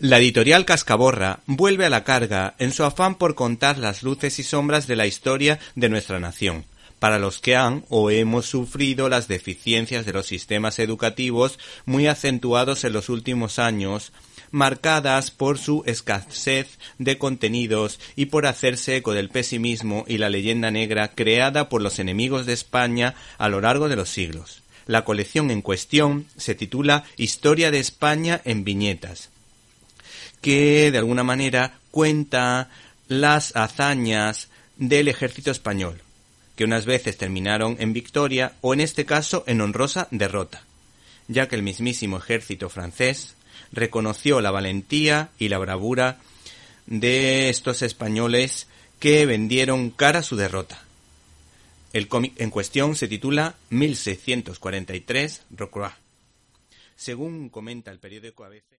La editorial Cascaborra vuelve a la carga en su afán por contar las luces y sombras de la historia de nuestra nación, para los que han o hemos sufrido las deficiencias de los sistemas educativos muy acentuados en los últimos años, marcadas por su escasez de contenidos y por hacerse eco del pesimismo y la leyenda negra creada por los enemigos de España a lo largo de los siglos. La colección en cuestión se titula Historia de España en viñetas, que de alguna manera cuenta las hazañas del ejército español, que unas veces terminaron en victoria o en este caso en honrosa derrota, ya que el mismísimo ejército francés reconoció la valentía y la bravura de estos españoles que vendieron cara a su derrota. El cómic en cuestión se titula 1643 Rocroi. Según comenta el periódico ABC.